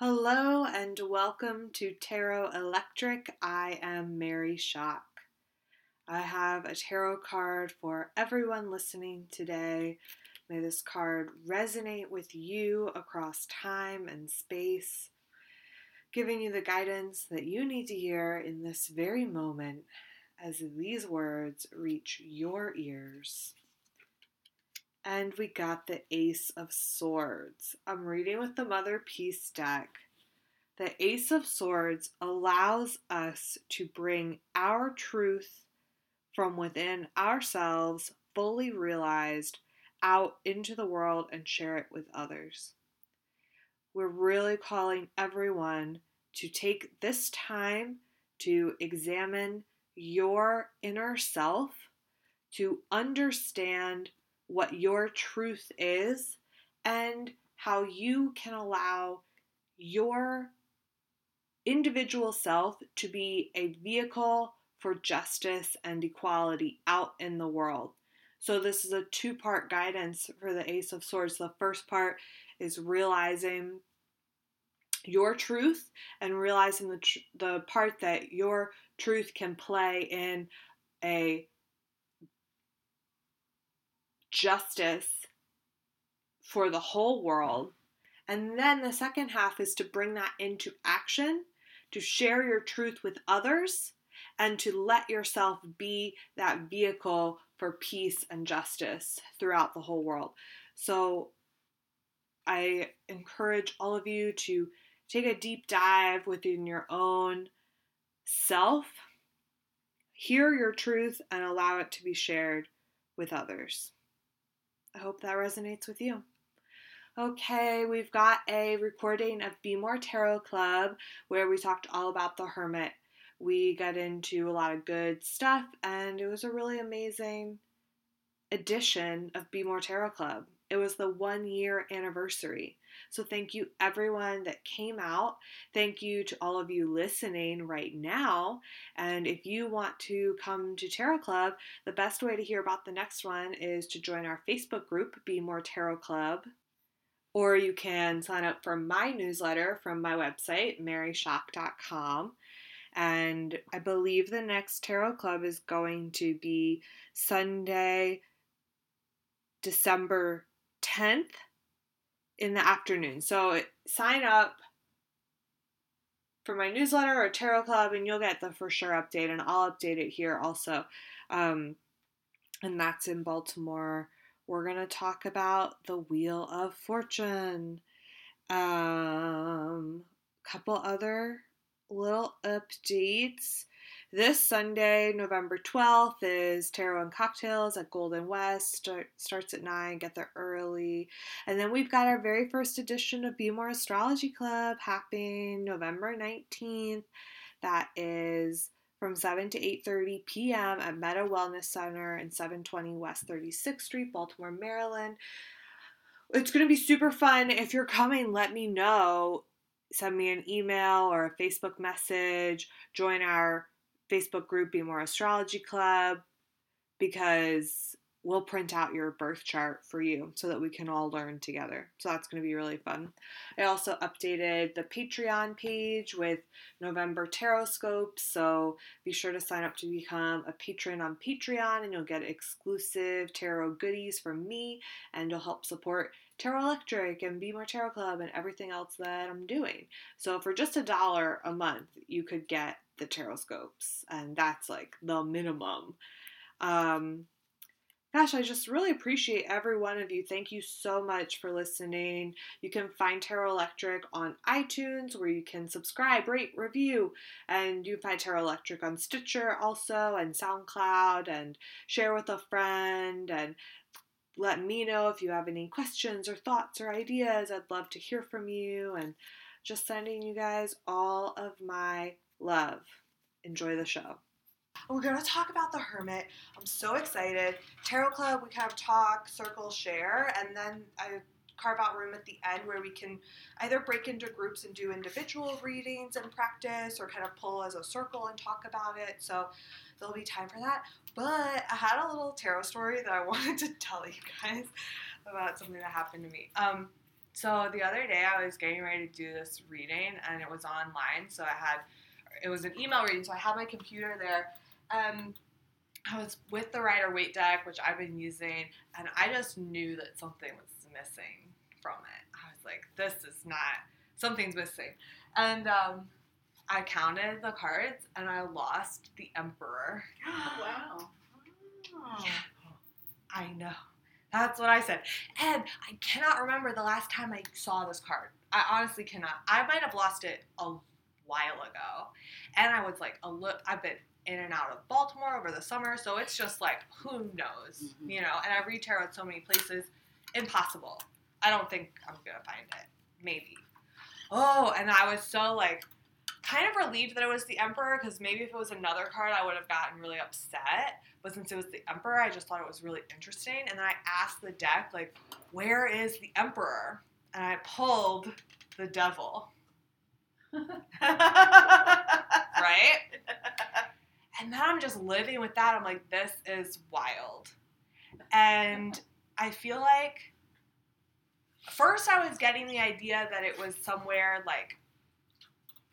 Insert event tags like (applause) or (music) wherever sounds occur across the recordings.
Hello and welcome to Tarot Electric. I am Mary Shock. I have a tarot card for everyone listening today. May this card resonate with you across time and space, giving you the guidance that you need to hear in this very moment as these words reach your ears. And we got the Ace of Swords. I'm reading with the Mother Peace deck. The Ace of Swords allows us to bring our truth from within ourselves, fully realized, out into the world and share it with others. We're really calling everyone to take this time to examine your inner self, to understand what your truth is and how you can allow your individual self to be a vehicle for justice and equality out in the world. So, this is a two part guidance for the Ace of Swords. The first part is realizing your truth and realizing the, tr- the part that your truth can play in a justice for the whole world. And then the second half is to bring that into action, to share your truth with others, and to let yourself be that vehicle for peace and justice throughout the whole world. So I encourage all of you to take a deep dive within your own self, hear your truth, and allow it to be shared with others. I hope that resonates with you. Okay, we've got a recording of Be More Tarot Club where we talked all about the Hermit. We got into a lot of good stuff, and it was a really amazing edition of Be More Tarot Club. It was the one year anniversary. So, thank you everyone that came out. Thank you to all of you listening right now. And if you want to come to Tarot Club, the best way to hear about the next one is to join our Facebook group, Be More Tarot Club. Or you can sign up for my newsletter from my website, maryshock.com. And I believe the next Tarot Club is going to be Sunday, December 10th in the afternoon. So sign up for my newsletter or tarot club and you'll get the for sure update and I'll update it here also. Um, and that's in Baltimore. We're going to talk about the Wheel of Fortune. Um, couple other little updates. This Sunday, November 12th, is Tarot and Cocktails at Golden West. Start, starts at 9, get there early. And then we've got our very first edition of Be More Astrology Club happening November 19th. That is from 7 to 8.30 p.m. at Meta Wellness Center in 720 West 36th Street, Baltimore, Maryland. It's going to be super fun. If you're coming, let me know. Send me an email or a Facebook message. Join our Facebook group, Be More Astrology Club, because we'll print out your birth chart for you so that we can all learn together. So that's going to be really fun. I also updated the Patreon page with November tarot scopes, so be sure to sign up to become a patron on Patreon and you'll get exclusive tarot goodies from me and you'll help support Tarot Electric and Be More Tarot Club and everything else that I'm doing. So for just a dollar a month, you could get the tarot scopes, and that's like the minimum. Um, gosh, I just really appreciate every one of you. Thank you so much for listening. You can find Tarot Electric on iTunes where you can subscribe, rate, review, and you can find Tarot Electric on Stitcher also and SoundCloud and share with a friend and let me know if you have any questions or thoughts or ideas. I'd love to hear from you and just sending you guys all of my love. Enjoy the show. We're going to talk about the Hermit. I'm so excited. Tarot Club, we kind of talk, circle, share, and then I carve out room at the end where we can either break into groups and do individual readings and practice or kind of pull as a circle and talk about it. So there'll be time for that. But I had a little tarot story that I (laughs) wanted to tell you guys about something that happened to me. Um, So the other day I was getting ready to do this reading and it was online. So I had, it was an email reading. So I had my computer there and I was with the Rider Waite deck, which I've been using, and I just knew that something was missing from it. I was like, this is not, something's missing. And um, I counted the cards and I lost the Emperor. (gasps) wow. Oh. Yeah. I know. That's what I said. And I cannot remember the last time I saw this card. I honestly cannot. I might have lost it a while ago. And I was like, a look. I've been in and out of Baltimore over the summer, so it's just like, who knows, Mhm. you know? And I read tarot so many places, impossible. I don't think I'm gonna find it. Maybe. Oh, and I was so like, kind of relieved that it was the Emperor because maybe if it was another card, I would have gotten really upset. But since it was the Emperor, I just thought it was really interesting. And then I asked the deck, like, where is the Emperor? And I pulled the Devil. (laughs) (laughs) right? (laughs) And then I'm just living with that. I'm like, this is wild. And I feel like first I was getting the idea that it was somewhere like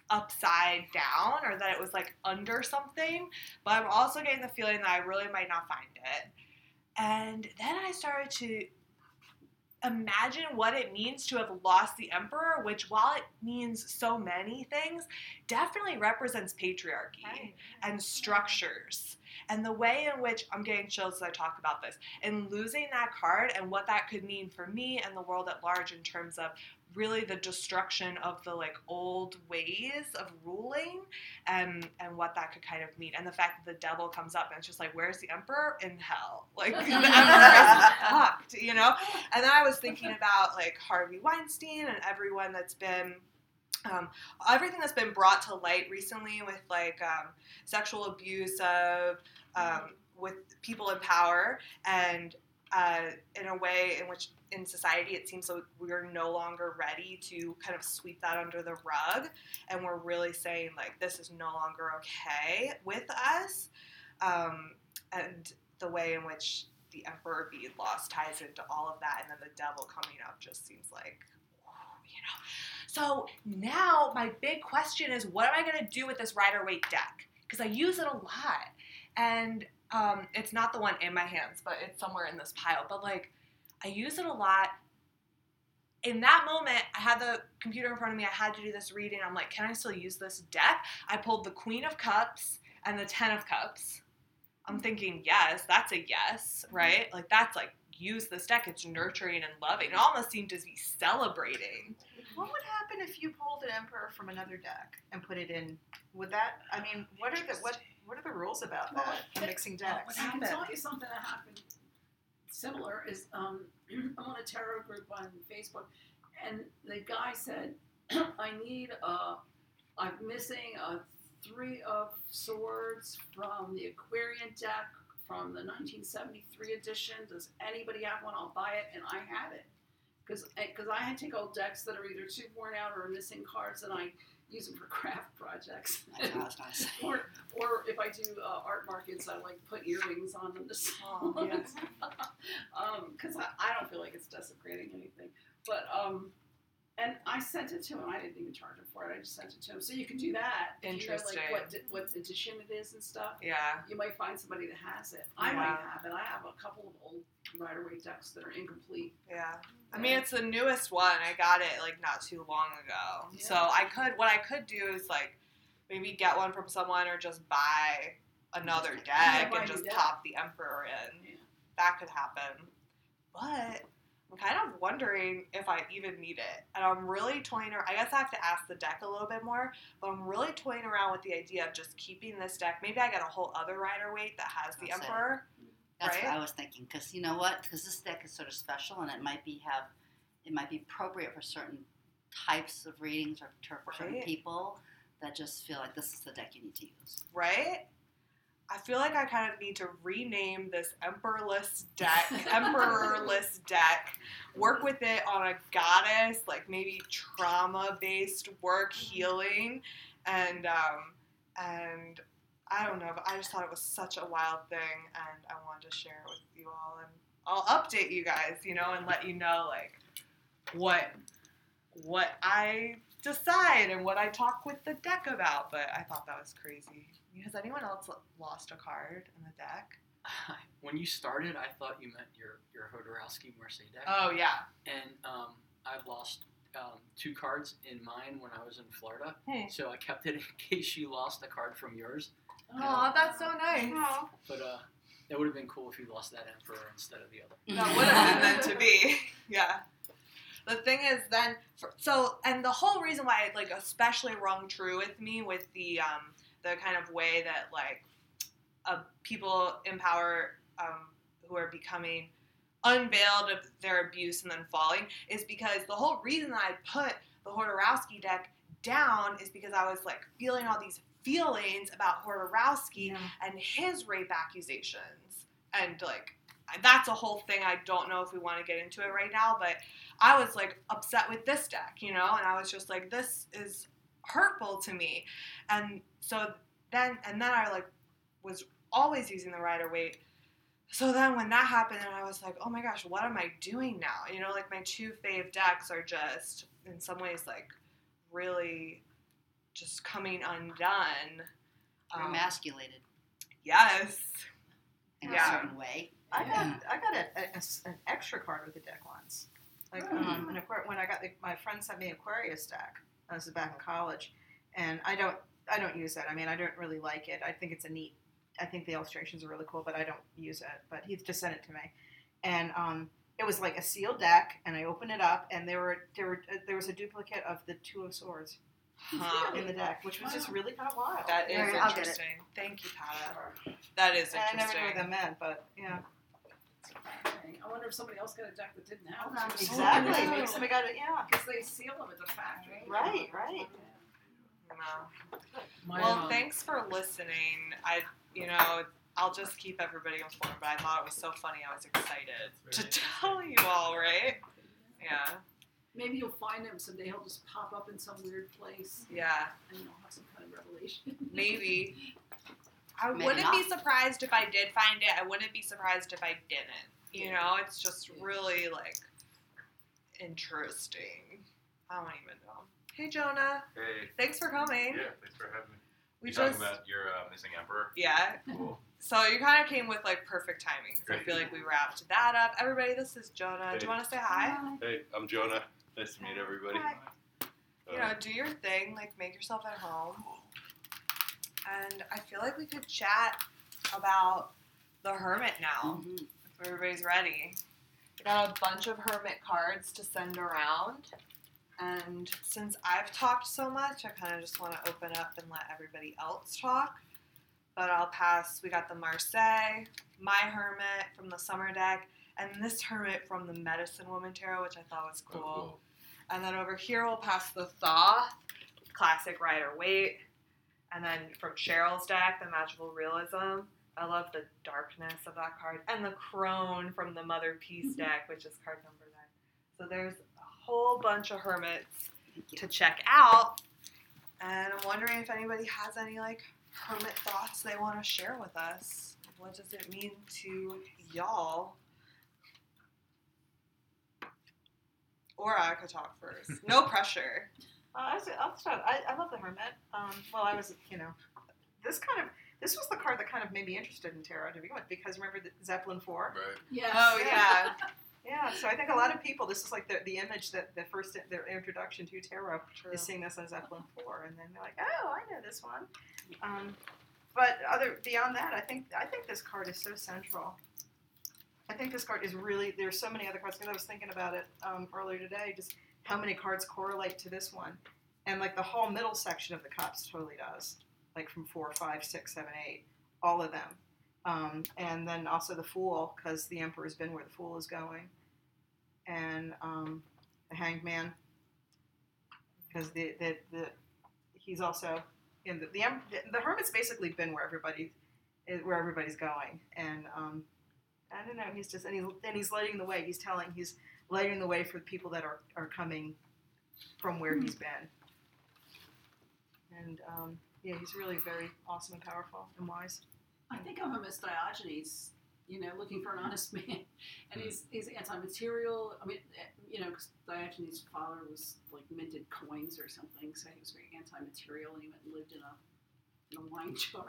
upside down or that it was like under something, but I'm also getting the feeling that I really might not find it. And then I started to imagine what it means to have lost the emperor, which while it means so many things, definitely represents patriarchy and structures. And the way in which I'm getting chills as I talk about this and losing that card and what that could mean for me and the world at large in terms of really the destruction of the like old ways of ruling and and what that could kind of mean. And the fact that the devil comes up and it's just like where's the emperor? In hell. (laughs) Like the emperor is (laughs) fucked you know? And then I was thinking about like Harvey Weinstein and everyone that's been um, everything that's been brought to light recently with like um, sexual abuse of um, with people in power and uh, in a way in which in society it seems like we're no longer ready to kind of sweep that under the rug. And we're really saying like this is no longer okay with us. Um, and the way in which the emperor being lost ties into all of that and then the devil coming up just seems like you know. So now my big question is what am i going to do with this Rider Waite deck? Because i use it a lot. And um, it's not the one in my hands but it's somewhere in this pile. But like i use it a lot. In that moment i had the computer in front of me. I had to do this reading. I'm like can i still use this deck? I pulled the queen of cups and the ten of cups. I'm thinking yes that's a yes right? Like that's like use this deck. It's nurturing and loving. It almost seemed to be celebrating. What would happen if you pulled an emperor from another deck and put it in? Would that? I mean, what are the what? What are the rules about Well, that? it- mixing decks. I can tell you something that happened similar is um, (clears throat) I'm on a tarot group on Facebook, and the guy said, (clears throat) "I need uh, I'm missing a three of swords from the Aquarian deck from the 1973 edition. Does anybody have one? I'll buy it." And I had it because because I had to take old decks that are either too worn out or missing cards, and I use them for (laughs) craft projects. That's what I was gonna say. or or if I do uh, art markets, I like put earrings on them to sell. Oh, yes. (laughs) because I, I don't feel like it's desecrating anything. But um, and I sent it to him. I didn't even charge him for it. I just sent it to him. So you can do that. If You know, Interesting. like what what edition it is and stuff. yeah You might find somebody that has it. I Yeah. might have it. I have a couple of old Rider Waite decks that are incomplete. Yeah. I mean, it's the newest one. I got it like not too long ago. Yeah. So I could, what I could do is like maybe get one from someone or just buy another deck buy and just deck. pop the Emperor in. Yeah. That could happen. But I'm kind of wondering if I even need it. And I'm really toying around. I guess I have to ask the deck a little bit more, but I'm really toying around with the idea of just keeping this deck. Maybe I get a whole other Rider Waite that has the say. Emperor. That's Right? what I was thinking. Because you know what? Because this deck is sort of special, and it might be have, it might be appropriate for certain types of readings or for certain people that just feel like this is the deck you need to use. right? I feel like I kind of need to rename this Emperorless deck, (laughs) Emperorless deck, work with it on a goddess, like maybe trauma-based work, healing, and um, and I don't know, but I just thought it was such a wild thing, and I wanted to share it with you all, and I'll update you guys, you know, and let you know like what what I decide and what I talk with the deck about. But I thought that was crazy. Has anyone else lost a card in the deck? (laughs) when you started, I thought you meant your your Jodorowsky Marseille deck, Oh yeah. and um, I've lost um, two cards in mine when I was in Florida. Hmm. So I kept it (laughs) in case you lost a card from yours. Oh, that's so nice. But uh, it would have been cool if you lost that Emperor instead of the other. That would have been meant to be. (laughs) Yeah. The thing is, then, for, so, and the whole reason why it, like, especially rung true with me with the, um, the kind of way that, like, uh, people in power um, who are becoming unveiled of their abuse and then falling is because the whole reason that I put the Jodorowsky deck down is because I was, like, feeling all these feelings about Jodorowsky and his rape accusations. And like that's a whole thing I don't know if we want to get into it right now, but I was like upset with this deck, you know, and I was just like this is hurtful to me. And so then and then I like was always using the Rider Waite. So then when that happened and I was like, "Oh my gosh, what am I doing now?" You know, like my two fave decks are just in some ways like really just coming undone. Um, emasculated Yes. in Yeah. a certain way. I got I got a, a- a s- an extra card with the deck once. Like um, an Aquar- when I got the, my friend sent me Aquarius deck. This is back in college, and I don't I don't use that. I mean I don't really like it. I think it's a neat. I think the illustrations are really cool, but I don't use it. But he just sent it to me, and um, it was like a sealed deck, and I opened it up, and there were there were uh, there was a duplicate of the Two of Swords Huh. in the deck, which was just really kind of wild. That is Alright, I'll get it. interesting. Thank you, Pat. That is and I never interesting. knew what that meant, but yeah, Okay. I wonder if somebody else got a deck that didn't have it. exactly. yeah. Maybe somebody got it. Yeah. Because they seal them at the factory. Right, right. No. My, Well, um, thanks for listening. I, you know, I'll just keep everybody informed. But I thought it was so funny. I was excited to tell you all. Right? Yeah. Maybe you'll find him someday. He'll just pop up in some weird place, Yeah. and you'll have some kind of revelation. Maybe. (laughs) I Maybe wouldn't be surprised if I did find it. I wouldn't be surprised if I didn't. You know, it's just really like interesting. I don't even know. Hey Jonah, Hey, thanks for coming. yeah, thanks for having me. We you just talking about your uh, missing emperor? yeah. Cool. So you kind of came with like perfect timing. 'cause I Great. feel like we wrapped that up. Everybody, this is Jonah. Do you want to say hi? Hey, I'm Jonah. Nice to meet everybody. Hi. Uh, You know, do your thing. Like make yourself at home. And I feel like we could chat about the Hermit now. Mhm. if everybody's ready. I got a bunch of hermit cards to send around. And since I've talked so much, I kind of just want to open up and let everybody else talk. But I'll pass. We got the Marseille, my hermit from the summer deck, and this hermit from the Medicine Woman Tarot, which I thought was oh, cool. And then over here we'll pass the Thoth, classic Rider Waite. And then from Cheryl's deck, the Magical Realism. I love the darkness of that card. And the Crone from the Mother Peace mm-hmm. deck, which is card number nine. So there's a whole bunch of hermits to check out. And I'm wondering if anybody has any like hermit thoughts they want to share with us. What does it mean to y'all? Or I could talk first. No (laughs) pressure. Uh, I was, I'll start. I, I love the Hermit. Um, well, I was, you know, this kind of this was the card that kind of made me interested in tarot to begin with because remember the Zeppelin Four. Right. Yes. Oh yeah. Yeah, (laughs) so I think a lot of people this is like the, the image that the first their introduction to tarot True. is seeing this on Zeppelin Four, and then they're like, oh, I know this one. Um, but other beyond that, I think I think this card is so central. I think this card is really. There's so many other cards because I was thinking about it um, earlier today. Just how many cards correlate to this one, and like the whole middle section of the cups totally does. Like from four, five, six, seven, eight, all of them. Um, and then also the Fool because the Emperor's been where the Fool is going, and um, the Hanged Man because the, the the he's also in the the, the Hermit's basically been where everybody where everybody's going, and um, I don't know. He's just and he's and he's lighting the way. He's telling he's lighting the way for the people that are are coming from where he's been, and um, yeah, he's really very awesome and powerful and wise. I think I'm a Miss Diogenes. you know, looking for an honest (laughs) man, and he's he's anti-material. I mean, eh, you know, because Diogenes' father was like minted coins or something, so he was very anti-material, and he went and lived in a in a wine (laughs) jar.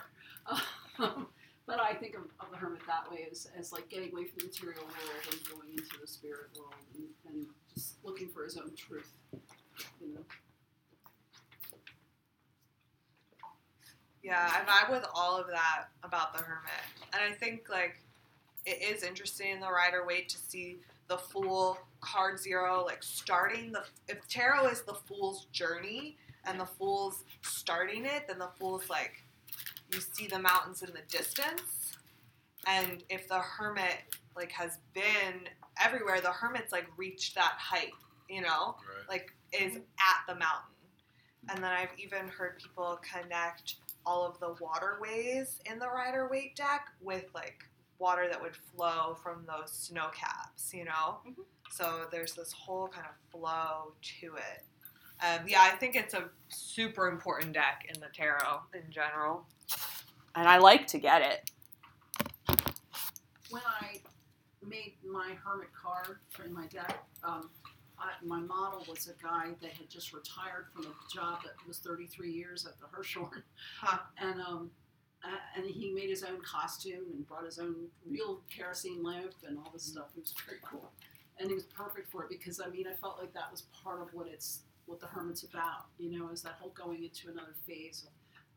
(laughs) Um, but I think of, of the hermit that way as, as like getting away from the material world and going into the spirit world and, and just looking for his own truth. You know. Yeah, I vibe with all of that about the hermit. And I think like it is interesting in the Rider Waite to see the Fool card zero like starting the if tarot is the Fool's journey and the Fool's starting it, then the Fool's like you see the mountains in the distance. And if the hermit like has been everywhere, the hermit's like reached that height, you know? Right. like is at the mountain. And then I've even heard people connect all of the waterways in the Rider Waite deck with like water that would flow from those snow caps, you know? Mhm. So there's this whole kind of flow to it. Um, yeah, I think it's a super important deck in the tarot in general. And I like to get it. when I made my hermit card for my deck, um, I, my model was a guy that had just retired from a job that was 33 years at the Hirshhorn, (laughs) Huh. and um, uh, and he made his own costume and brought his own real kerosene lamp and all this stuff. It was very cool, and he was perfect for it because I mean I felt like that was part of what it's what the hermit's about. You know, is that whole going into another phase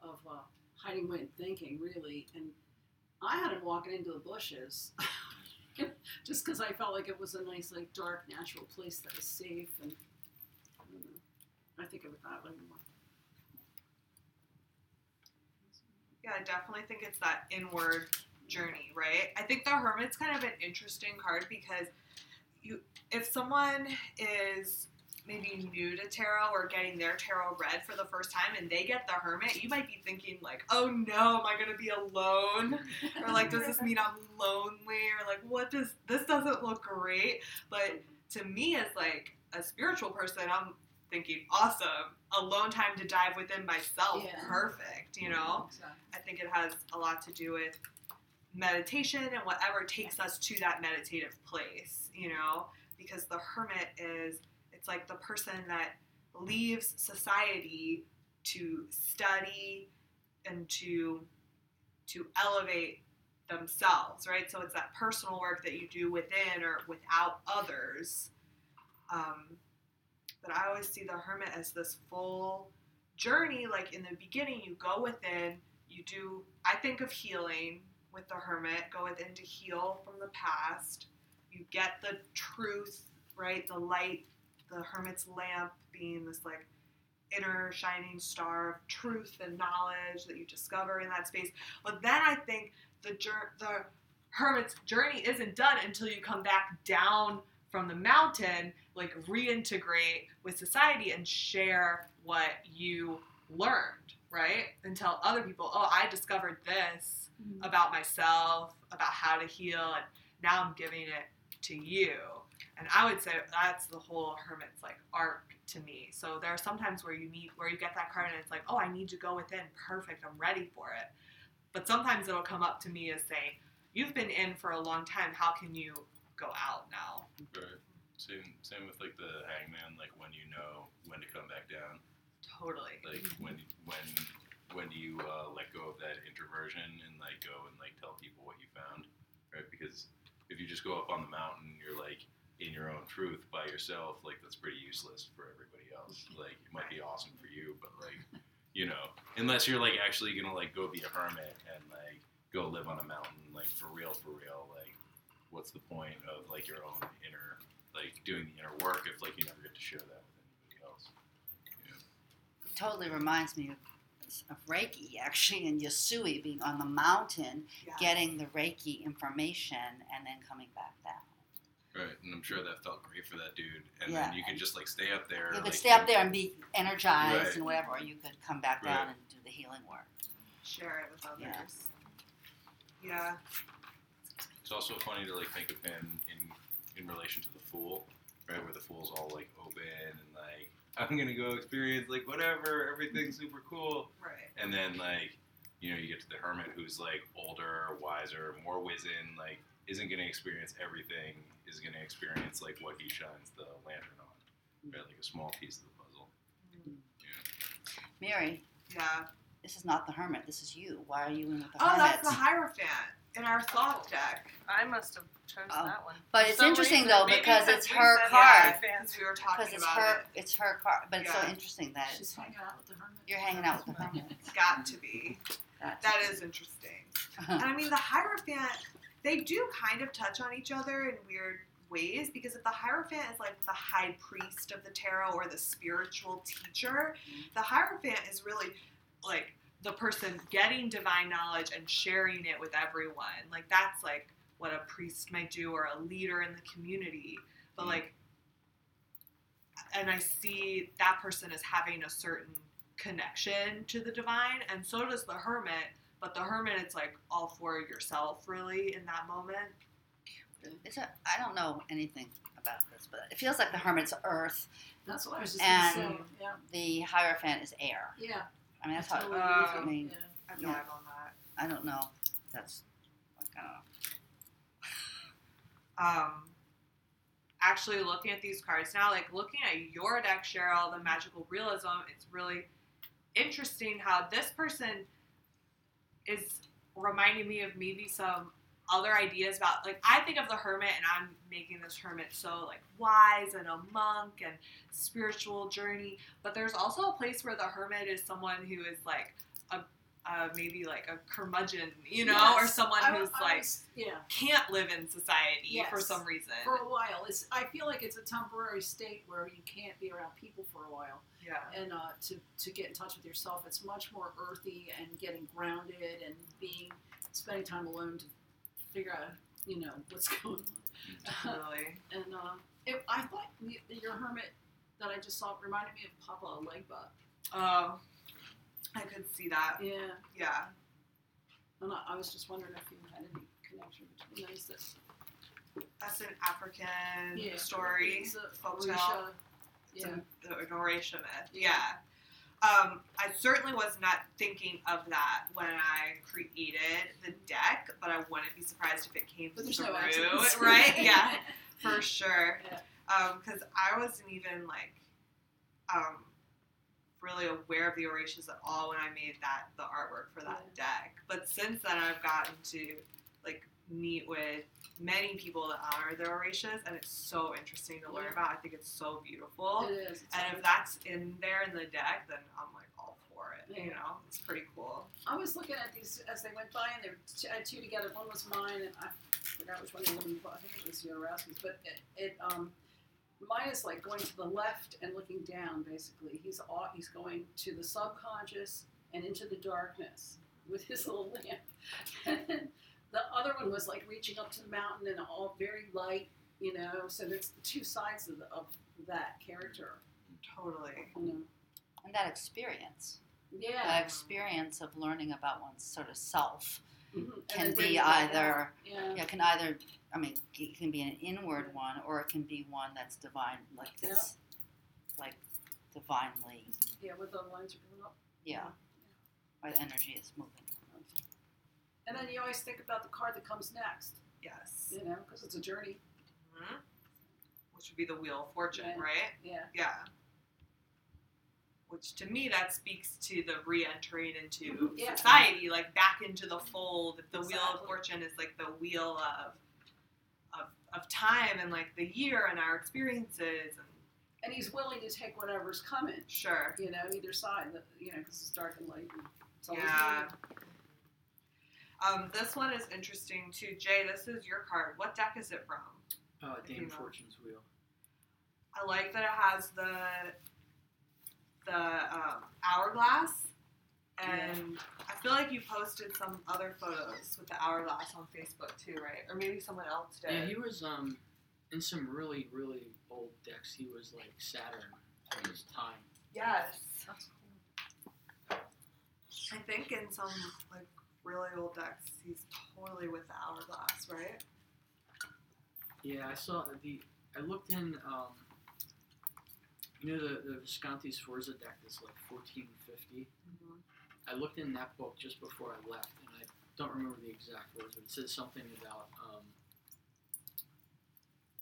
of, of uh, hiding away and thinking really and I had him walking into the bushes (laughs) just because I felt like it was a nice, like, dark, natural place that was safe. And I, don't know. I think it that way more. Yeah, I definitely think it's that inward journey, right? I think the hermit's kind of an interesting card because you if someone is maybe new to tarot or getting their tarot read for the first time and they get the hermit, you might be thinking like, "Oh no, am I going to be alone?" or like, "Does this mean I'm lonely?" or like, "What does this doesn't look great?" But to me as like a spiritual person, I'm thinking, "Awesome. Alone time to dive within myself. Yeah. Perfect." You know? Exactly. I think it has a lot to do with meditation and whatever takes us to that meditative place, you know? Because the hermit is, it's like the person that leaves society to study and to to elevate themselves, right? So it's that personal work that you do within or without others. Um, but I always see the hermit as this full journey. Like in the beginning, you go within, you do i think of healing with the hermit go within to heal from the past you get the truth right the light the hermit's lamp being this like inner shining star of truth and knowledge that you discover in that space but then i think the the hermit's journey isn't done until you come back down from the mountain like reintegrate with society and share what you learned, right? And tell other people, oh, I discovered this mm-hmm. about myself, about how to heal, and now I'm giving it to you. And I would say that's the whole hermit's like arc to me. So there are sometimes where you meet where you get that card and it's like, oh, I need to go within. Perfect, I'm ready for it. But sometimes it'll come up to me as saying, You've been in for a long time, how can you go out now? Right. Same, same with like the hangman. Like when you know when to come back down. Totally. Like when, when, when do you uh, let go of that introversion and like go and like tell people what you found, right? Because if you just go up on the mountain, you're like in your own truth by yourself. Like that's pretty useless for everybody else. Like it might be awesome for you, but like you know, unless you're like actually gonna like go be a hermit and like go live on a mountain, like for real, for real, like what's the point of like your own inner like doing the inner work if like you never get to share that with anybody else? It totally reminds me of, of Reiki, actually, and Usui being on the mountain, Yeah. getting the Reiki information, and then coming back down. Right, and I'm sure that felt great for that dude. And Yeah, then you could just like stay up there. You like, could stay up there and be energized Right. and whatever, or you could come back down Right. and do the healing work. Share it with Yeah. others. Yeah. It's also funny to like think of him in in relation to the fool, right? Where the fool's all like open and like I'm gonna go experience like whatever, everything's super cool. Right. And then like you know you get to the hermit who's like older, wiser, more wizened, like isn't going to experience everything. Is going to experience like what he shines the lantern on, right? Like a small piece of the puzzle. Mm-hmm. Mary, Yeah. this is not the hermit. This is you. Why are you in with the Oh, hermit? Oh, that's the Hierophant in our soft deck. I must have chose Oh. that one. But For it's interesting reason, though because because it's her said card. yeah, Fans, we Because it's about her, it. it's her card. But it's so interesting that She's it's hanging out with the hermit. you're hanging out with the hermit. It's got to be. That's That is interesting. (laughs) And I mean, the Hierophant, they do kind of touch on each other in weird ways because if the Hierophant is like the high priest of the tarot or the spiritual teacher, mm-hmm. the Hierophant is really like the person getting divine knowledge and sharing it with everyone. Like, that's like what a priest might do or a leader in the community. But mm-hmm. like, and I see that person as having a certain connection to the divine, and so does the hermit. But the hermit, it's like all for yourself, really, in that moment. Is it, I don't know anything about this, but it feels like the hermit's earth. That's what I was just And- gonna say. Yeah, The hierophant is air. yeah. I mean, that's I how. totally Uh. I mean, yeah. I have Yeah. on that. I don't know. That's like I don't know. (laughs) um, actually looking at these cards now, like looking at your deck, Cheryl, the magical realism, it's really interesting how this person is reminding me of maybe some other ideas about like I think of the hermit and I'm making this hermit so like wise and a monk and spiritual journey, but there's also a place where the hermit is someone who is like a uh, maybe like a curmudgeon, you know, or someone I- who's I like was- yeah. can't live in society for some reason. For a while, it's. I feel like it's a temporary state where you can't be around people for a while, yeah. and uh, to to get in touch with yourself, it's much more earthy and getting grounded and being spending time alone to figure out, you know, what's (laughs) going on. Really. (laughs) And uh, it, I thought your hermit that I just saw reminded me of Papa Legba. Um, I could see that. Yeah, Yeah. and I, I was just wondering if you had any connection between those. That, That's an African yeah, story. It's a folktale. Yeah. a- the Orisha myth. Yeah. Um, I certainly was not thinking of that when I created the deck, but I wouldn't be surprised if it came through, no (laughs) right? Yeah, (laughs) for sure. Yeah. Because I wasn't even like um, really aware of the Orishas at all when I made that the artwork for that deck. But since then, I've gotten to like meet with many people that honor the Orishas, and it's so interesting to learn Yeah. about. I think it's so beautiful. It is. And if that's in there in the deck, then I'm like all for it. You know, it's pretty cool. I was looking at these as they went by, and they were t- I had two together. One was mine, and I forgot which one the woman bought. I think it was Yarowski's, but it, it um, mine is like going to the left and looking down. Basically, he's all, he's going to the subconscious and into the darkness with his (laughs) little lamp. And (laughs) then the other one was like reaching up to the mountain and all very light, you know. So there's two sides of, the, of that character. Totally. You know. And that experience, Yeah. that experience of learning about one's sort of self, Mhm. Can be either. Yeah. yeah, can either I mean it can be an inward one or it can be one that's divine, like this, like divinely, Yeah, with the lines are going up. yeah, or the energy is moving. And then you always think about the card that comes next, Yes. you know, because it's a journey. Mhm. Which would be the Wheel of Fortune, Right. right? Yeah. Yeah. Which to me that speaks to the re-entering into Yeah. society, like back into the fold. The Wheel of Fortune is like the wheel of of of time and like the year and our experiences and And he's willing to take whatever's coming, sure. you know, either side, you know, because it's dark and light. And it's always Yeah. Um, this one is interesting too. Jay, this is your card. What deck is it from? Uh, If you know. Fortune's Wheel. I like that it has the the um, hourglass, and I feel like you posted some other photos with the hourglass on Facebook too, right? Or maybe someone else did. Yeah, he was um in some really really old decks. He was like Saturn of his time. yes, That's cool. I think in some like really old decks, he's totally with the hourglass, right? Yeah, I saw the. I looked in. Um, you know the the Visconti Sforza deck that's like fourteen fifty. Mm-hmm. I looked in that book just before I left, and I don't remember the exact words, but it said something about um,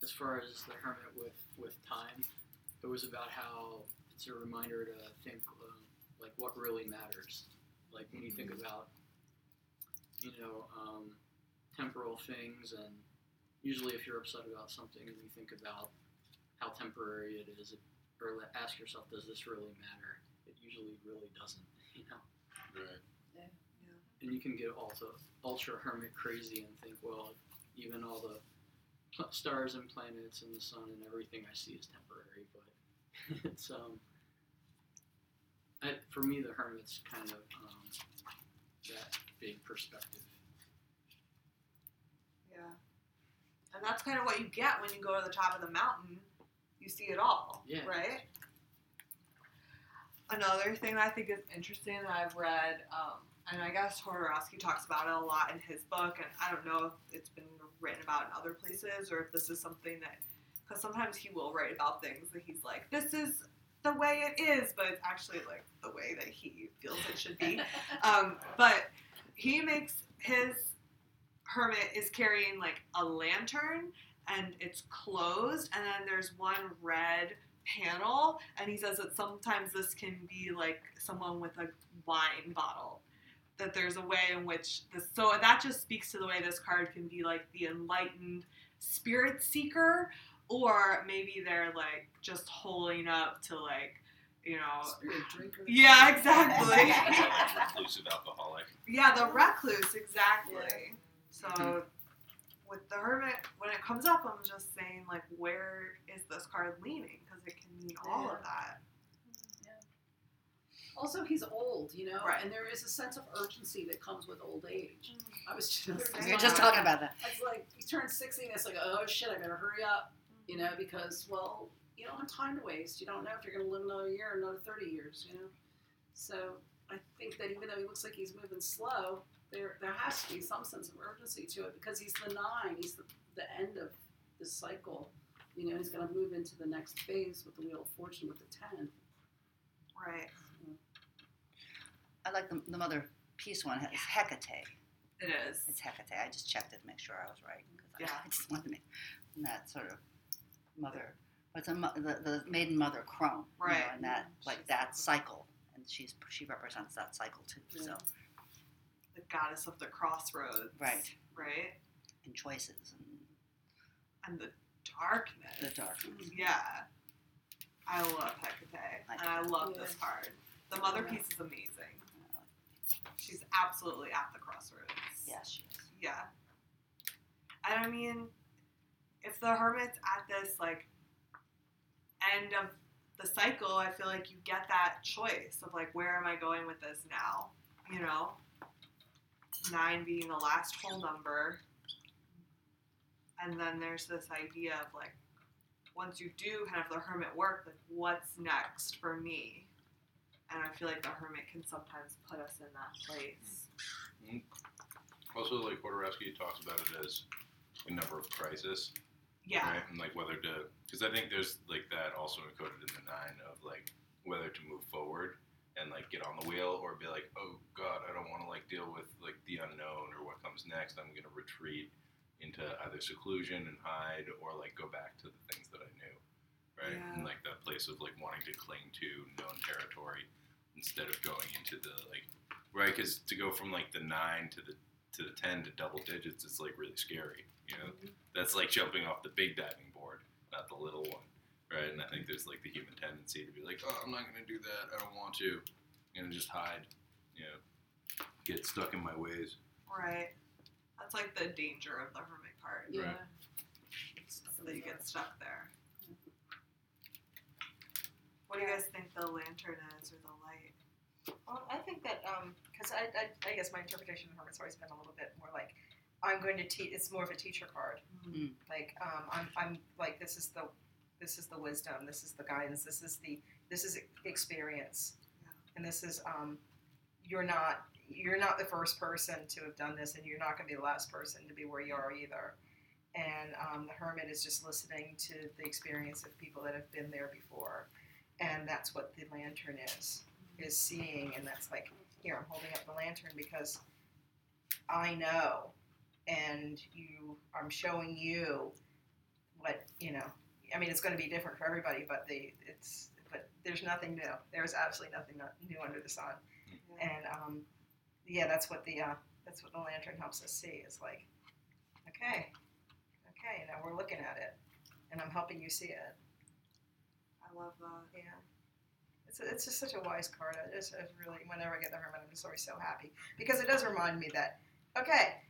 as far as the hermit with with time, it was about how it's a reminder to think um, like what really matters. Like when you think about, you know, um, temporal things, and usually if you're upset about something, and you think about how temporary it is, or ask yourself, does this really matter? It usually really doesn't. You know Right. and you can get also ultra hermit crazy and think, well, even all the pl- stars and planets and the sun and everything I see is temporary. But (laughs) it's um, I, for me, the hermit's kind of um, that big perspective. Yeah. And that's kind of what you get when you go to the top of the mountain. You see it all, Yeah. right? Another thing that I think is interesting that I've read, um, and I guess Jodorowsky talks about it a lot in his book, and I don't know if it's been written about in other places or if this is something that, because sometimes he will write about things that he's like, this is the way it is, but it's actually like the way that he feels it should be. (laughs) Um, but he makes his hermit is carrying like a lantern and it's closed, and then there's one red panel, and he says that sometimes this can be like someone with a wine bottle. That there's a way in which this, so that just speaks to the way this card can be like the enlightened spirit seeker, or maybe they're like just holding up to like, you know, Spirit drinker. yeah, exactly. (laughs) Reclusive alcoholic. Yeah, the recluse, exactly. So with the hermit, when it comes up, I'm just saying like, where is this card leaning? Because it can mean all of that. Also, he's old, you know, Right. and there is a sense of urgency that comes with old age. Mm-hmm. I was just, We were just talking about that. It's like you turn sixty, and it's like, oh shit, I better hurry up, you know, because well, you don't have time to waste. You don't know if you're going to live another year, or another thirty years, you know. So I think that even though he looks like he's moving slow, there there has to be some sense of urgency to it because he's the nine. He's the, the end of the cycle. You know, he's going to move into the next phase with the Wheel of Fortune with the ten. Right. I like the, the mother peace one. It's Hecate. It is. It's Hecate. I just checked it to make sure I was right. 'cause I, Yeah. I (laughs) just wanted to make that sort of mother. It's a, the, the maiden mother crone. you know, Right. and that mm-hmm. like that cycle, and she's she represents that cycle too. So The goddess of the crossroads. Right. Right. and choices and And the darkness. the dark. Mm, yeah. I love Hecate. I And I love Yeah. this card. The Mother Peace is amazing. She's absolutely at the crossroads. Yes, she is. Yeah. And I mean, if the hermit's at this like end of the cycle, I feel like you get that choice of like, where am I going with this now? You know, nine being the last whole number, and then there's this idea of like, once you do kind of the hermit work, like, what's next for me? And I feel like the hermit can sometimes put us in that place. Mm-hmm. Also, like Jodorowsky talks about it as a number of crisis, Yeah. right? And like whether to, because I think there's like that also encoded in the nine of like whether to move forward and like get on the wheel or be like, oh god, I don't want to like deal with like the unknown or what comes next. I'm gonna retreat into either seclusion and hide or like go back to the things that I knew, right? Yeah. And like that place of like wanting to cling to known territory instead of going into the like right because to go from like the nine to the to the ten to double digits it's like really scary you know mm-hmm. that's like jumping off the big diving board not the little one right and i think there's like the human tendency to be like oh i'm not going to do that i don't want to I'm gonna just hide you know get stuck in my ways Right. That's like the danger of the hermit card. Yeah. So that you get stuck there. What do you guys think the lantern is or the light? Well, I think that um because I, I, I guess my interpretation of Hermit's always been a little bit more like I'm going to teach. It's more of a teacher card. Mm. Like um, I'm, I'm like this is the this is the wisdom. This is the guidance. This is the this is experience, Yeah. and this is um, you're not you're not the first person to have done this, and you're not going to be the last person to be where you are either. And um, the hermit is just listening to the experience of people that have been there before, and that's what the lantern is is seeing, and that's like here I'm holding up the lantern because I know, and you I'm showing you what you know. I mean, it's going to be different for everybody, but the it's but there's nothing new. There's absolutely nothing new under the sun, and um, yeah, that's what the uh, that's what the lantern helps us see. Is like, okay, okay, now we're looking at it, and I'm helping you see it. I love that. Yeah. It's, it's just such a wise card. I just I really, whenever I get the Hermit, I'm just always so happy because it does remind me that, okay,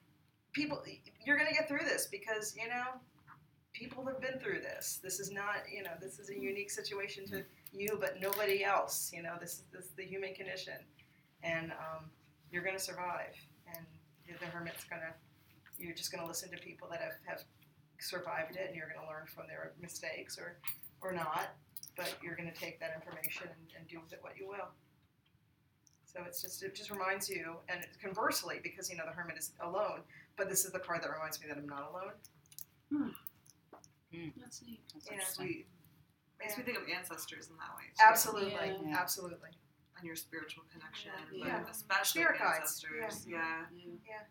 people, you're going to get through this because, you know, people have been through this. This is not, you know, this is a unique situation to you, but nobody else. You know, this, this is the human condition. And um, you're going to survive. And the, the Hermit's going to, you're just going to listen to people that have, have survived it and you're going to learn from their mistakes or, or not but you're going to take that information and, and do with it what you will. So it's just it just reminds you, and conversely, because you know the hermit is alone, but this is the card that reminds me that I'm not alone. That's neat. That's Yeah. Sweet. Makes Yeah. me think of ancestors in that way. too. Absolutely, Yeah. absolutely. And your spiritual connection, Yeah. but especially Spirit ancestors. Yeah. Yeah.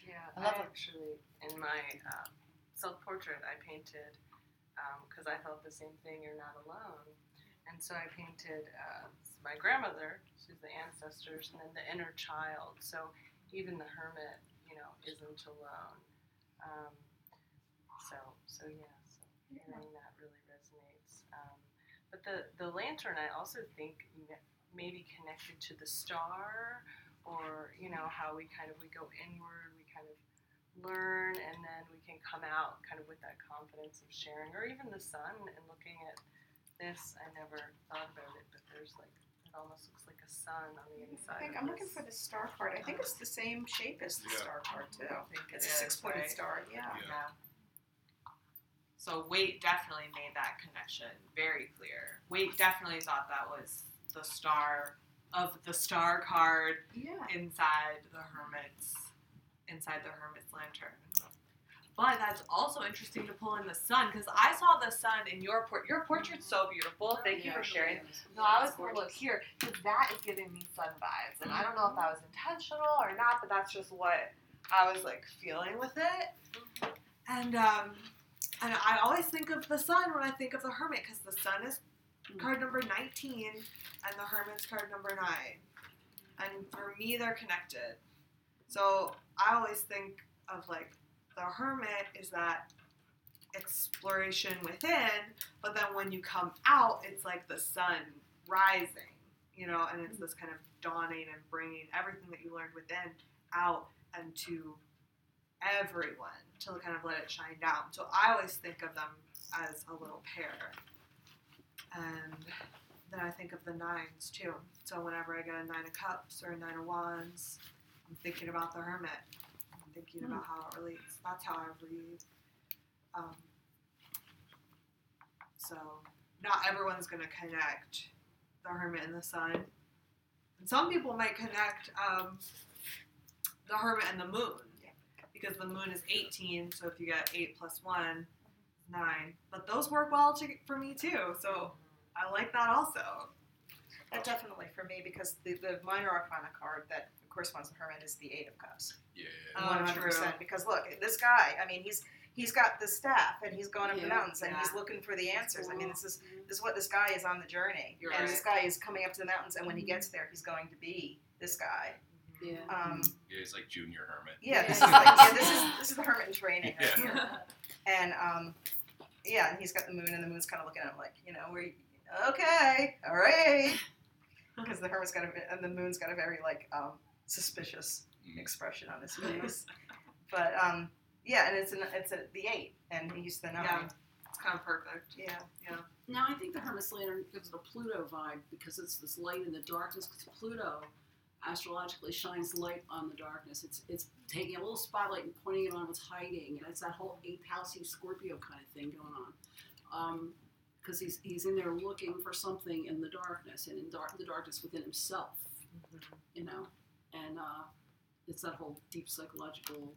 Yeah, I I, love actually, in my um, self portrait, I painted because I felt the same thing. You're not alone, and so I painted uh, my grandmother, she's the ancestors, and then the inner child. So even the hermit, you know, isn't alone. Um, so so yeah, so hearing that really resonates. Um, but the the lantern, I also think m- maybe connected to the star or you know how we kind of we go inward we kind of learn and then we can come out kind of with that confidence of sharing or even the sun and looking at this i never thought about it but there's like it almost looks like a sun on the I inside think I'm looking for the star card. I think it's the same shape as the Yeah. star card too. I think it It's a is, six-pointed right? star. Yeah. Yeah. Yeah. So Waite definitely made that connection very clear. Waite definitely thought that was the star of the star card Yeah. inside the hermit's inside the hermit's lantern. But that's also interesting to pull in the sun because I saw the sun in your port. Your portrait's so mm-hmm. beautiful. Oh, Thank you for sharing. No, I was gonna look here because that is giving me sun vibes, and I don't know if that was mm-hmm. intentional or not, but that's just what I was like feeling with it. Mm-hmm. And um, and I always think of the sun when I think of the hermit because the sun is mm. card number nineteen, and the hermit's card number nine, and for me they're connected. So I always think of like the hermit is that exploration within, but then when you come out, it's like the sun rising, you know, and it's mm. this kind of dawning and bringing everything that you learned within out and to everyone to kind of let it shine down. So I always think of them as a little pair. And then I think of the nines too. So whenever I get a nine of cups or a nine of wands, I'm thinking about the hermit. I'm thinking about how it relates. That's how I read. Um, so not everyone's going to connect the hermit and the sun. And some people might connect um, the hermit and the moon because the moon is 18. So if you get 8 plus 1, 9. But those work well to, for me too. So I like that also. That definitely for me because the, the minor arcana card that corresponds to hermit is the eight of cups. Yeah. Oh, One hundred true. percent. Because look, this guy. I mean, he's he's got the staff and he's going up the Yeah, mountains and he's looking for the answers. I mean, this is mm-hmm. this is what this guy is on the journey. You're and right. this guy is coming up to the mountains, and when he mm-hmm. gets there, he's going to be this guy. Yeah. Um, Yeah, he's like junior hermit. yeah, this is (laughs) like, yeah, this is this is the hermit in training right Yeah. here. (laughs) And um, yeah, and he's got the moon, and the moon's kind of looking at him like, you know, we're okay, all right, because the hermit's got a and the moon's got a very like um, suspicious Mm. expression on his face. but um, yeah, and it's an, it's a, the eight, and he's the nine. Yeah. It's kind of perfect. Yeah. Yeah. Now I think the hermit's Lantern gives it a Pluto vibe because it's this light in the darkness. Because Pluto astrologically shines light on the darkness. It's it's taking a little spotlight and pointing it on what's hiding, and it's that whole eighth housey Scorpio kind of thing going on. Because he's he's in there looking for something in the darkness and in dark the darkness within himself, you know, and uh, it's that whole deep psychological.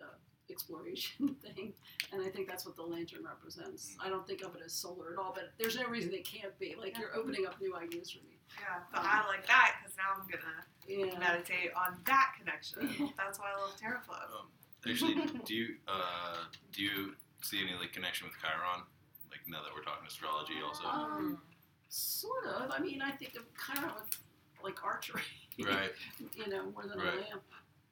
Uh, exploration (laughs) thing and i think that's what the lantern represents i don't think of it as solar at all but there's no reason it can't be like you're opening up new ideas for me Yeah, but I like that because now I'm gonna yeah meditate on that connection. (laughs) That's why I love tarot club. Um, actually, do you uh, do you see any like connection with Chiron? Like now that we're talking astrology, also. Um, sort of. I mean, I think of kind of like archery. (laughs) Right. You know, more than Right. a lamp.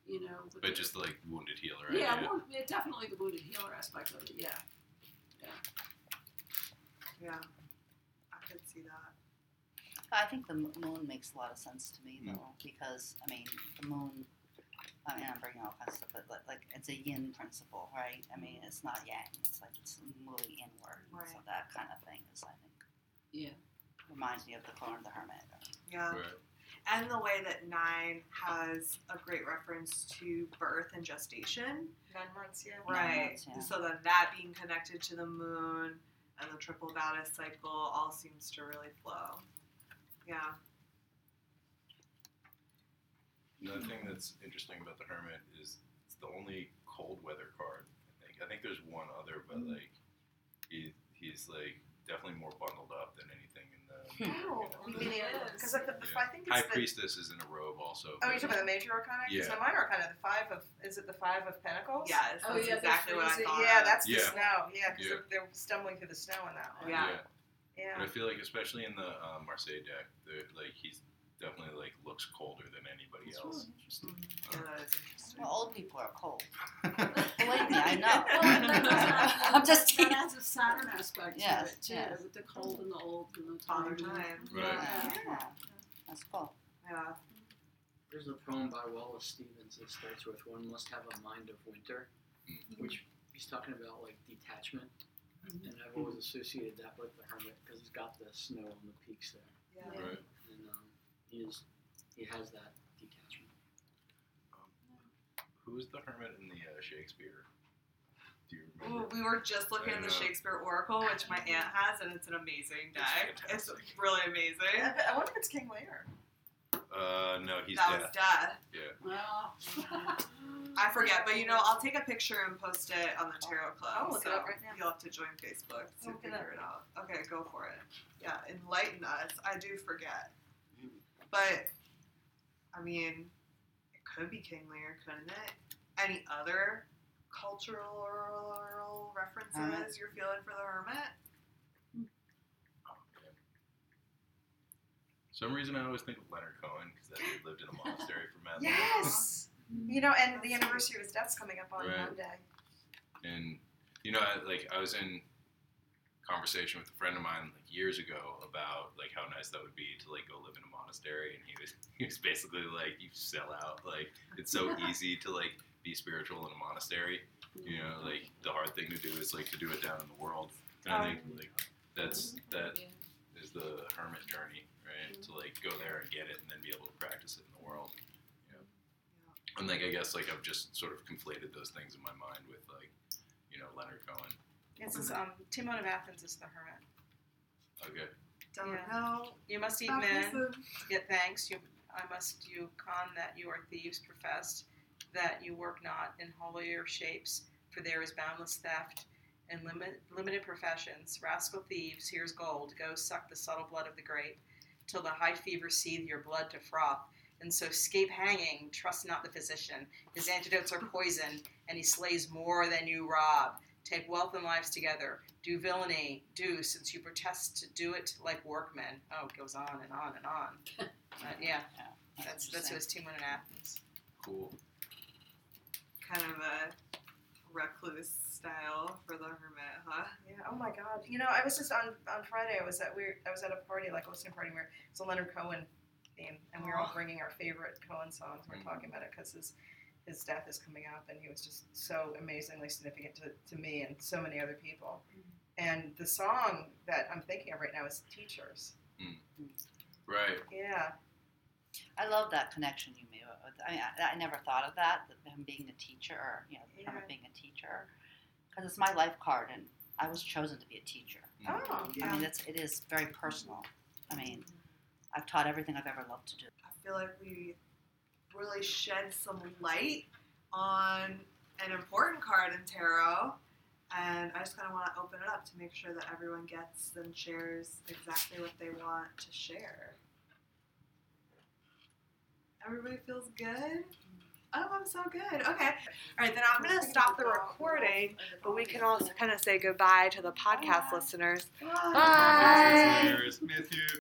You know. with But the- just like wounded healer, Yeah, idea. well, yeah, definitely the wounded healer aspect of it. Yeah. Yeah. Yeah, I could see that. I think the moon makes a lot of sense to me Mm. though, because I mean the moon. I mean, I'm bringing all kinds of stuff, but like, like it's a yin principle, right? I mean, it's not yang. It's like it's moving inward. So that kind of thing is, I think, Yeah. reminds me of the Clone of the Hermit. Yeah. Right. And the way that nine has a great reference to birth and gestation. Nine months, yeah. Right. months, yeah. So then that being connected to the moon and the triple goddess cycle all seems to really flow. Yeah. Another thing that's interesting about the Hermit is it's the only cold weather card. I think. I think there's one other, but Mm-hmm. like he he's like definitely more bundled up than anything in the. You know, you mean Yes. because I, th- Yeah. I think High the. Priestess is in a robe also. Oh, you're talking about the major arcana? 'Cause Yeah. the minor arcana, the five of is it the five of pentacles? Yes, that's Oh, yeah, the exactly what I freezing- thought. Yeah, of. that's the Yeah. snow. Yeah, because Yeah. they're, they're stumbling through the snow in that one. Yeah. Yeah. But I feel like, especially in the um, Marseille deck, the, like he's definitely like looks colder than anybody That's else. really interesting. Yeah, that is interesting. Well, old people are cold. (laughs) Believe me, I know. (laughs) Well, that does have- I'm just that teasing. adds a Saturn aspect Yes, to it too, yes. with the cold and the old and the Father time. time. Right. Yeah, Yeah. yeah. That's cool. Yeah. There's a poem by Wallace Stevens that starts with "One must have a mind of winter," which he's talking about like detachment, and I've always associated that with the hermit because he's got the snow on the peaks there, Yeah. Yeah. Right. and um, he is he has that detachment. Who is the hermit in the uh, Shakespeare? Do you Ooh, remember? we were just looking I at the know. Shakespeare Oracle, which my aunt has, and it's an amazing deck. It's, fantastic. really amazing. I, I wonder if it's King Lear. Uh, no, he's that dead. was death. Yeah. Well, I forget, but you know, I'll take a picture and post it on the Tarot Club. I'll look it so up right now. You'll have to join Facebook to I'll look it figure it out. Okay, go for it. Yeah, enlighten us. I do forget. But, I mean, it could be King Lear, couldn't it? Any other cultural references Hermit. you're feeling for the Hermit? Oh, man. Some reason I always think of Leonard Cohen because that dude lived in a monastery for mad long. Yes. You know, and the anniversary of his death's coming up on Right. Monday. And you know, I, like I was in conversation with a friend of mine like years ago about like how nice that would be to like go live in a monastery, and he was he was basically like, you sell out. Like it's so (laughs) easy to like be spiritual in a monastery. You know, mm-hmm. like the hard thing to do is like to do it down in the world. And I think like that's mm-hmm. that is the hermit journey, right? To like go there and get it, and then be able to practice it in the world. You know? And like I guess like I've just sort of conflated those things in my mind with like you know Leonard Cohen. This is um, Timon of Athens is the hermit. Okay. Don't Yeah. know. You must eat Stop men, listening. get thanks. You, I must you con that you are thieves professed, that you work not in holier shapes, for there is boundless theft and limit, limited professions. Rascal thieves, here's gold. Go suck the subtle blood of the grape, till the high fever seethe your blood to froth. And so scape hanging, trust not the physician. His antidotes are poison, and he slays more than you rob. Take wealth and lives together. Do villainy, do, since you protest to do it like workmen. Oh, it goes on and on and on. (laughs) Uh, yeah, that's that's who his Timon of Athens. Cool. Kind of a recluse style for the Hermit, huh? Yeah. Oh my God. You know, I was just on on Friday. I was at we were, I was at a party like a listening party where it's a Leonard Cohen theme, and we were all bringing our favorite Cohen songs. We We're Mhm. talking about it because his his death is coming up, and he was just so amazingly significant to, to me and so many other people. Mm. And the song that I'm thinking of right now is "Teachers." Mm. Mm. Right. Yeah. I love that connection you made. I, mean, I, I never thought of that, that him being a teacher, or you know, him Yeah. being a teacher, because it's my life card, and I was chosen to be a teacher. Mm. Oh. I mean, it's it is very personal. I mean, I've taught everything I've ever loved to do. I feel like we really shed some light on an important card in tarot. And I just kind of want to open it up to make sure that everyone gets and shares exactly what they want to share. Everybody feels good? Oh, I'm so good. Okay. All right, then I'm going to stop the recording, but we can also kind of say goodbye to the podcast listeners. Bye. Bye. Listeners, Matthew.